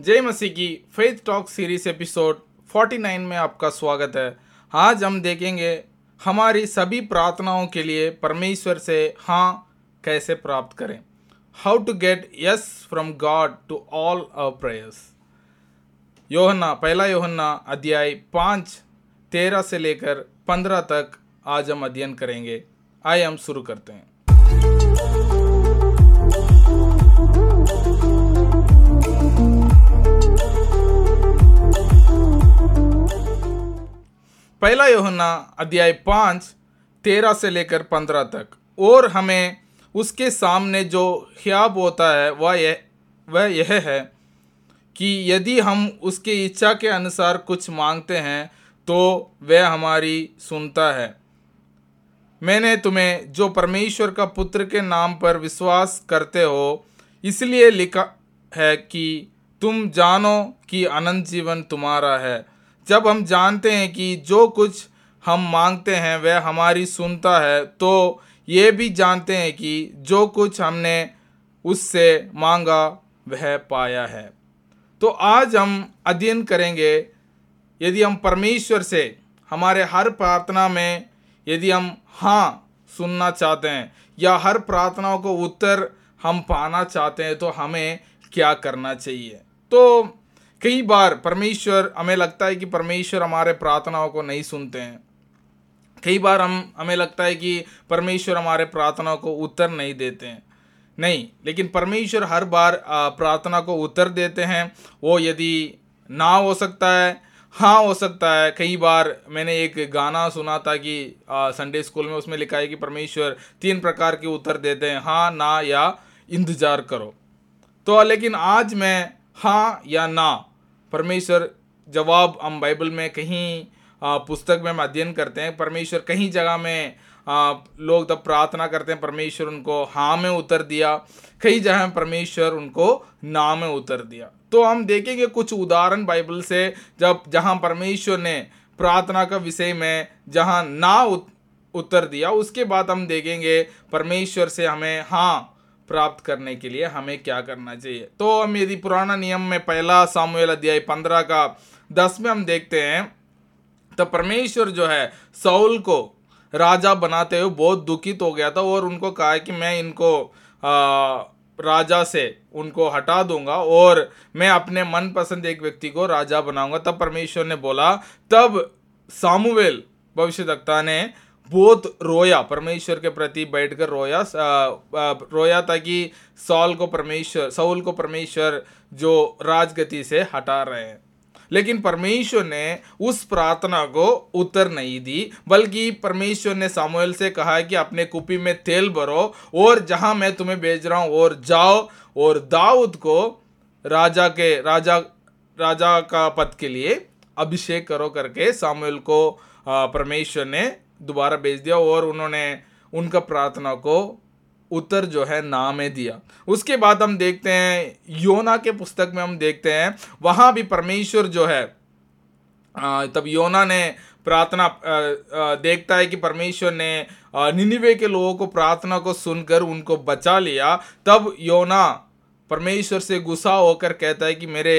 जय मसीह की faith talk series episode 49 में आपका स्वागत है। आज हम देखेंगे हमारी सभी प्रार्थनाओं के लिए परमेश्वर से हाँ कैसे प्राप्त करें। How to get yes from God to all our prayers Yohanna, पहला योहन्ना अध्याय पाँच, तेरह से लेकर पंद्रह तक आज हम अध्ययन करेंगे। आइए हम शुरू करते हैं। पहला योहन्ना अध्याय पाँच, तेरह से लेकर पंद्रह तक। और हमें उसके सामने जो ख्याब होता है, वह यह वह यह है कि यदि हम उसकी इच्छा के अनुसार कुछ मांगते हैं तो वह हमारी सुनता है। मैंने तुम्हें जो परमेश्वर का पुत्र के नाम पर विश्वास करते हो, इसलिए लिखा है कि तुम जानो कि अनंत जीवन तुम्हारा है। जब हम जानते हैं कि जो कुछ हम मांगते हैं, वह हमारी सुनता है तो ये भी जानते हैं कि जो कुछ हमने उससे मांगा, वह पाया है। तो आज हम अध्ययन करेंगे, यदि हम परमेश्वर से हमारे हर प्रार्थना में, यदि हम हाँ सुनना चाहते हैं, या हर प्रार्थनाओं को उत्तर हम पाना चाहते हैं तो हमें क्या करना चाहिए? तो कई बार परमेश्वर, हमें लगता है कि परमेश्वर हमारे प्रार्थनाओं को नहीं सुनते हैं। कई बार हम, हमें लगता है कि परमेश्वर हमारे प्रार्थनाओं को उत्तर नहीं देते हैं। नहीं, लेकिन परमेश्वर हर बार प्रार्थना को उत्तर देते हैं। वो यदि ना हो सकता है हाँ हो सकता है। कई बार मैंने एक गाना सुना था कि संडे स्कूल में उसमें लिखा है कि परमेश्वर तीन प्रकार के उत्तर देते हैं हाँ ना या इंतज़ार करो। तो लेकिन आज मैं हाँ या ना परमेश्वर जवाब हम बाइबल में कहीं पुस्तक में हम अध्ययन करते हैं। परमेश्वर कहीं जगह में लोग तब प्रार्थना करते हैं परमेश्वर उनको हाँ में उतर दिया। कई जगह परमेश्वर उनको ना में उतर दिया। तो हम देखेंगे कुछ उदाहरण बाइबल से जब जहाँ परमेश्वर ने प्रार्थना का विषय में जहाँ ना उत, उत्तर दिया उसके बाद हम देखेंगे परमेश्वर से हमें हाँ प्राप्त करने के लिए हमें क्या करना चाहिए? तो हम यदि पुराना नियम में पहला सामुएल अध्याय पंद्रह का दस में हम देखते हैं तो परमेश्वर जो है सऊल को राजा बनाते हुए बहुत दुखित हो गया था और उनको कहा कि मैं इनको आ, राजा से उनको हटा दूँगा और मैं अपने मनपसंद एक व्यक्ति को राजा बनाऊँगा। तब परमेश्वर ने बोला तब सामुवेल भविष्य ने बहुत रोया, परमेश्वर के प्रति बैठकर रोया रोया था कि सौल को परमेश्वर सऊल को परमेश्वर जो राजगति से हटा रहे हैं। लेकिन परमेश्वर ने उस प्रार्थना को उत्तर नहीं दी, बल्कि परमेश्वर ने सामुएल से कहा कि अपने कुपी में तेल भरो और जहाँ मैं तुम्हें भेज रहा हूँ और जाओ और दाऊद को राजा के, राजा राजा का पद के लिए अभिषेक करो करके सामुएल को परमेश्वर ने दोबारा भेज दिया और उन्होंने उनका प्रार्थना को उत्तर जो है ना में दिया। उसके बाद हम देखते हैं, योना के पुस्तक में हम देखते हैं, वहाँ भी परमेश्वर जो है तब योना ने प्रार्थना देखता है कि परमेश्वर ने निनिवे के लोगों को प्रार्थना को सुनकर उनको बचा लिया। तब योना परमेश्वर से गुस्सा होकर कहता है कि मेरे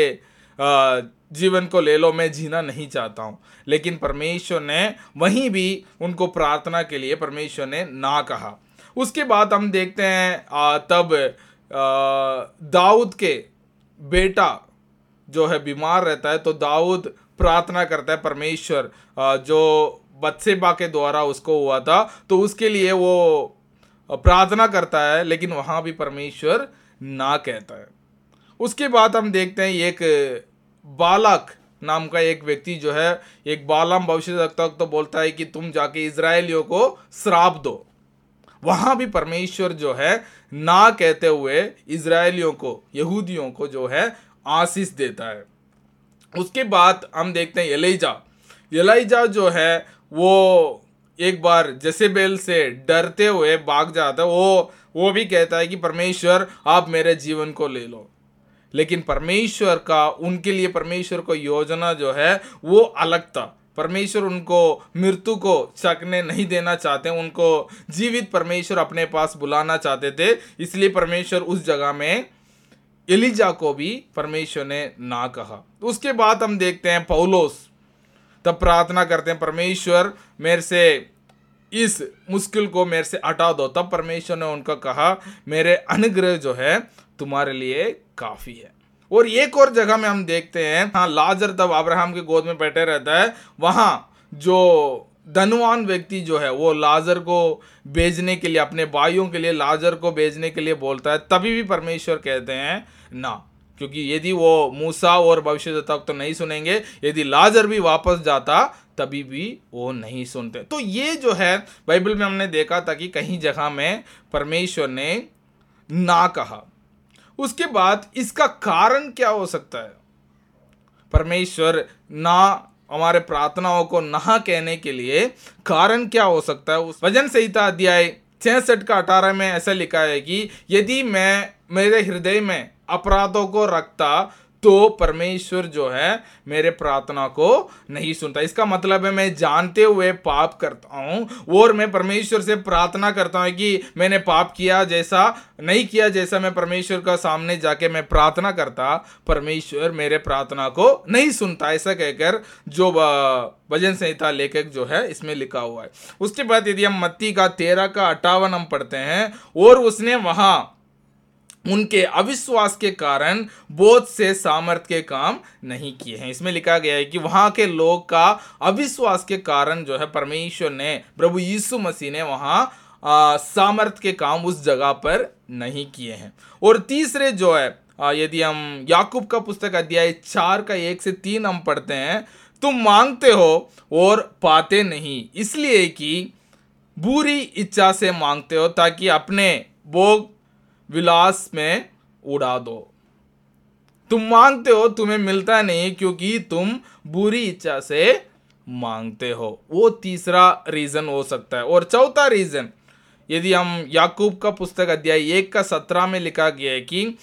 जीवन को ले लो मैं जीना नहीं चाहता हूँ। लेकिन परमेश्वर ने वहीं भी उनको प्रार्थना के लिए परमेश्वर ने ना कहा। उसके बाद हम देखते हैं आ, तब दाऊद के बेटा जो है बीमार रहता है तो दाऊद प्रार्थना करता है परमेश्वर जो बदसेबा के द्वारा उसको हुआ था तो उसके लिए वो प्रार्थना करता है लेकिन वहाँ भी परमेश्वर ना कहता है। उसके बाद हम देखते हैं एक बालक नाम का एक व्यक्ति जो है, एक बालम भविष्य तक तो बोलता है कि तुम जाके इसराइलियों को श्राप दो। वहाँ भी परमेश्वर जो है, ना कहते हुए इसराइलियों को, यहूदियों को जो है, आशीष देता है। उसके बाद हम देखते हैं एलिजा। एलिजा जो है, वो एक बार जसेबेल से डरते हुए भाग जाता है। वो वो भी कहता है कि परमेश्वर, आप मेरे जीवन को ले लो। लेकिन परमेश्वर का, उनके लिए परमेश्वर को योजना जो है, वो अलग था। परमेश्वर उनको मृत्यु को चकने नहीं देना चाहते, उनको जीवित परमेश्वर अपने पास बुलाना चाहते थे। इसलिए परमेश्वर उस जगह में एलिजा को भी परमेश्वर ने ना कहा। उसके बाद हम देखते हैं पौलोस। तब प्रार्थना करते हैं, परमेश्वर, मेरे से इस मुश्किल को मेरे से हटा दो। तब परमेश्वर ने उनका कहा, मेरे अनुग्रह जो है तुम्हारे लिए काफ़ी है। और एक और जगह में हम देखते हैं हाँ लाजर तब अब्राहम के गोद में बैठे रहता है, वहाँ जो धनवान व्यक्ति जो है, वो लाजर को भेजने के लिए, अपने भाइयों के लिए लाजर को भेजने के लिए बोलता है, तभी भी परमेश्वर कहते हैं, ना क्योंकि यदि वो मूसा और भविष्य तक तो नहीं सुनेंगे, यदि लाजर भी वापस जाता, तभी भी वो नहीं सुनते। तो ये जो है, बाइबल में हमने देखा था कि कहीं जगह में परमेश्वर ने ना कहा। उसके बाद इसका कारण क्या हो सकता है? परमेश्वर ना, हमारे प्रार्थनाओं को ना कहने के लिए कारण क्या हो सकता है? उस वज़न संहिता अध्याय छसठ का अठारह में ऐसा लिखा है कि यदि मैं, मेरे हृदय में अपराधों को रखता तो परमेश्वर जो है मेरे प्रार्थना को नहीं सुनता। इसका मतलब है, मैं जानते हुए पाप करता हूँ और मैं परमेश्वर से प्रार्थना करता हूँ कि मैंने पाप किया जैसा, नहीं किया जैसा मैं परमेश्वर का सामने जाके मैं प्रार्थना करता, परमेश्वर मेरे प्रार्थना को नहीं सुनता। ऐसा कहकर जो भजन संहिता लेखक जो है, इसमें लिखा हुआ है। उसके बाद यदि हम मत्ती का तेरह का अट्ठावन हम पढ़ते हैं, और उसने वहाँ उनके अविश्वास के कारण बोध से सामर्थ के काम नहीं किए हैं। इसमें लिखा गया है कि वहाँ के लोग का अविश्वास के कारण जो है परमेश्वर ने, प्रभु यीशु मसीह ने वहाँ सामर्थ्य के काम उस जगह पर नहीं किए हैं। और तीसरे जो है यदि हम याकूब का पुस्तक अध्याय चार का एक से तीन हम पढ़ते हैं, तुम मांगते हो और पाते नहीं, इसलिए कि बुरी इच्छा से मांगते हो ताकि अपने भोग विलास में उड़ा दो। तुम मांगते हो, तुम्हें मिलता नहीं क्योंकि तुम बुरी इच्छा से मांगते हो। वो तीसरा रीजन हो सकता है। और चौथा रीजन यदि हम याकूब का पुस्तक अध्याय एक का सत्रह में लिखा गया है कि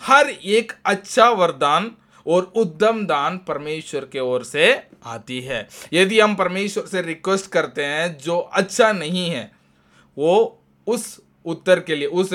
हर एक अच्छा वरदान और उद्यम दान परमेश्वर के ओर से आती है। यदि हम परमेश्वर से रिक्वेस्ट करते हैं, जो अच्छा नहीं है, वो उस उत्तर के लिए, उस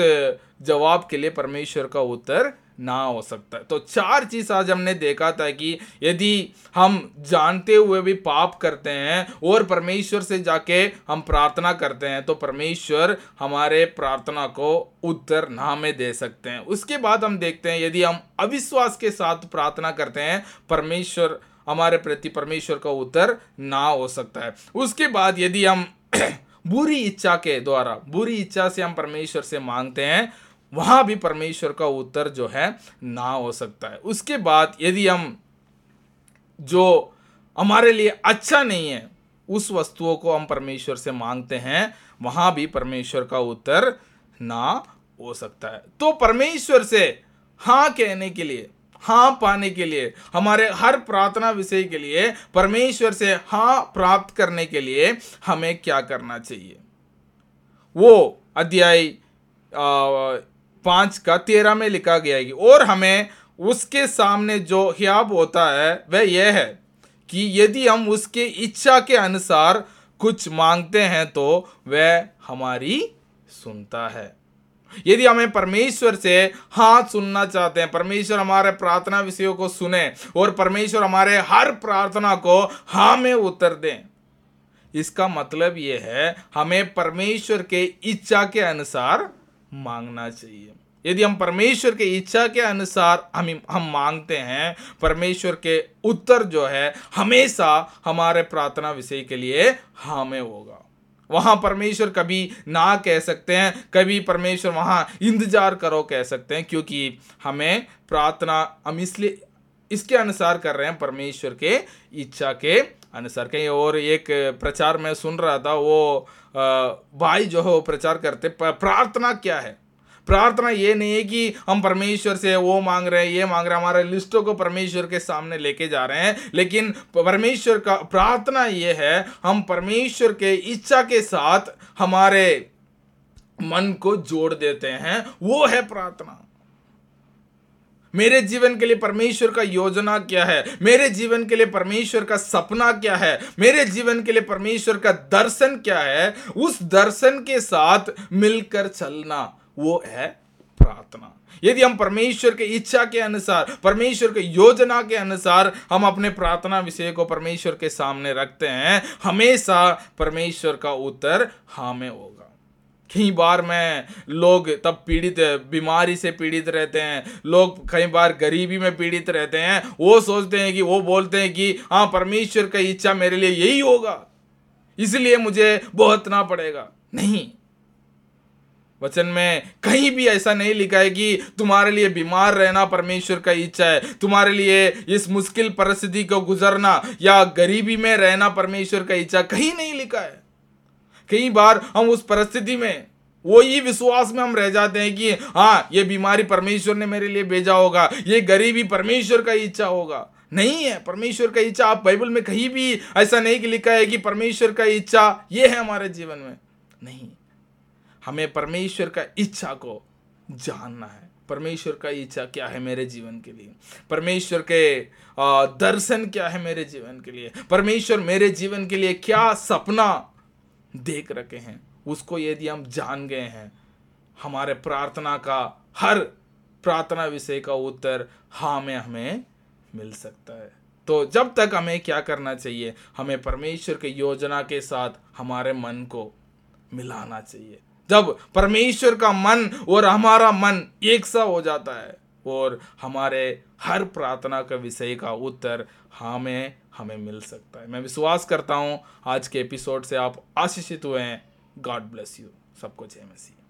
जवाब के लिए परमेश्वर का उत्तर ना हो सकता है। तो चार चीज़ आज हमने देखा था कि यदि हम जानते हुए भी पाप करते हैं और परमेश्वर से जाके हम प्रार्थना करते हैं तो परमेश्वर हमारे प्रार्थना को उत्तर ना में दे सकते हैं। उसके बाद हम देखते हैं, यदि हम अविश्वास के साथ प्रार्थना करते हैं, परमेश्वर, हमारे प्रति परमेश्वर का उत्तर ना हो सकता है। उसके बाद यदि हम बुरी इच्छा के द्वारा, बुरी इच्छा से हम परमेश्वर से मांगते हैं, वहाँ भी परमेश्वर का उत्तर जो है ना हो सकता है। उसके बाद यदि हम जो हमारे लिए अच्छा नहीं है, उस वस्तुओं को हम परमेश्वर से मांगते हैं, वहाँ भी परमेश्वर का उत्तर ना हो सकता है। तो परमेश्वर से हाँ कहने के लिए हाँ पाने के लिए, हमारे हर प्रार्थना विषय के लिए, परमेश्वर से हाँ प्राप्त करने के लिए हमें क्या करना चाहिए? वो अध्याय पाँच का तेरह में लिखा गया है और हमें उसके सामने जो हियाब होता है, वह यह है कि यदि हम उसके इच्छा के अनुसार कुछ मांगते हैं तो वह हमारी सुनता है। यदि हमें परमेश्वर से हाथ सुनना चाहते हैं, परमेश्वर हमारे प्रार्थना विषयों को सुने और परमेश्वर हमारे हर प्रार्थना को हाँ में उत्तर दें। इसका मतलब यह है, हमें परमेश्वर के इच्छा के अनुसार मांगना चाहिए। यदि हम परमेश्वर के इच्छा के अनुसार हम हम मांगते हैं, परमेश्वर के उत्तर जो है, हमेशा हमारे प्रार्थना विषय के लिए हाँ में होगा। वहाँ परमेश्वर कभी ना कह सकते हैं, कभी परमेश्वर वहाँ इंतज़ार करो कह सकते हैं, क्योंकि हमें प्रार्थना हम इसलिए, इसके अनुसार कर रहे हैं परमेश्वर के इच्छा के अनुसार। कहीं और एक प्रचार में सुन रहा था, वो भाई जो है वो प्रचार करते प्रार्थना क्या है? प्रार्थना ये नहीं है कि हम परमेश्वर से वो मांग रहे हैं, ये मांग रहे हैं, हमारे लिस्टों को परमेश्वर के सामने लेके जा रहे हैं। लेकिन परमेश्वर का प्रार्थना ये है, हम परमेश्वर के इच्छा के साथ हमारे मन को जोड़ देते हैं। वो है प्रार्थना। मेरे जीवन के लिए परमेश्वर का योजना क्या है? मेरे जीवन के लिए परमेश्वर का सपना क्या है? मेरे जीवन के लिए परमेश्वर का दर्शन क्या है? उस दर्शन के साथ मिलकर चलना। वो है प्रार्थना। यदि हम परमेश्वर के इच्छा के अनुसार, परमेश्वर के योजना के अनुसार हम अपने प्रार्थना विषय को परमेश्वर के सामने रखते हैं, हमेशा परमेश्वर का उत्तर हाँ में होगा। कई बार में लोग तब पीड़ित, बीमारी से पीड़ित रहते हैं, लोग कई बार गरीबी में पीड़ित रहते हैं, वो सोचते हैं कि, वो बोलते हैं कि हाँ परमेश्वर का इच्छा मेरे लिए यही होगा, इसलिए मुझे भुगतना पड़ेगा। नहीं वचन में कहीं भी ऐसा नहीं लिखा है कि तुम्हारे लिए बीमार रहना परमेश्वर का इच्छा है। तुम्हारे लिए इस मुश्किल परिस्थिति को गुजरना या गरीबी में रहना परमेश्वर का इच्छा कहीं नहीं लिखा है। कई बार हम उस परिस्थिति में, वो ही विश्वास में हम रह जाते हैं कि हाँ ये बीमारी परमेश्वर ने मेरे लिए भेजा होगा, ये गरीबी परमेश्वर का इच्छा होगा। नहीं है, परमेश्वर का इच्छा, आप बाइबल में कहीं भी ऐसा नहीं लिखा है कि परमेश्वर का इच्छा ये है हमारे जीवन में। नहीं। हमें परमेश्वर का इच्छा को जानना है। परमेश्वर का इच्छा क्या है मेरे जीवन के लिए? परमेश्वर के दर्शन क्या है मेरे जीवन के लिए? परमेश्वर मेरे जीवन के लिए क्या सपना देख रखे हैं? उसको यदि हम जान गए हैं, हमारे प्रार्थना का, हर प्रार्थना विषय का उत्तर हाँ में हमें मिल सकता है। तो जब तक हमें क्या करना चाहिए, हमें परमेश्वर के योजना के साथ हमारे मन को मिलाना चाहिए। जब परमेश्वर का मन और हमारा मन एक सा हो जाता है और हमारे हर प्रार्थना का विषय का उत्तर हमें हमें मिल सकता है। मैं विश्वास करता हूँ, आज के एपिसोड से आप आशीषित हुए हैं। गॉड ब्लेस यू सबको जय मसीह।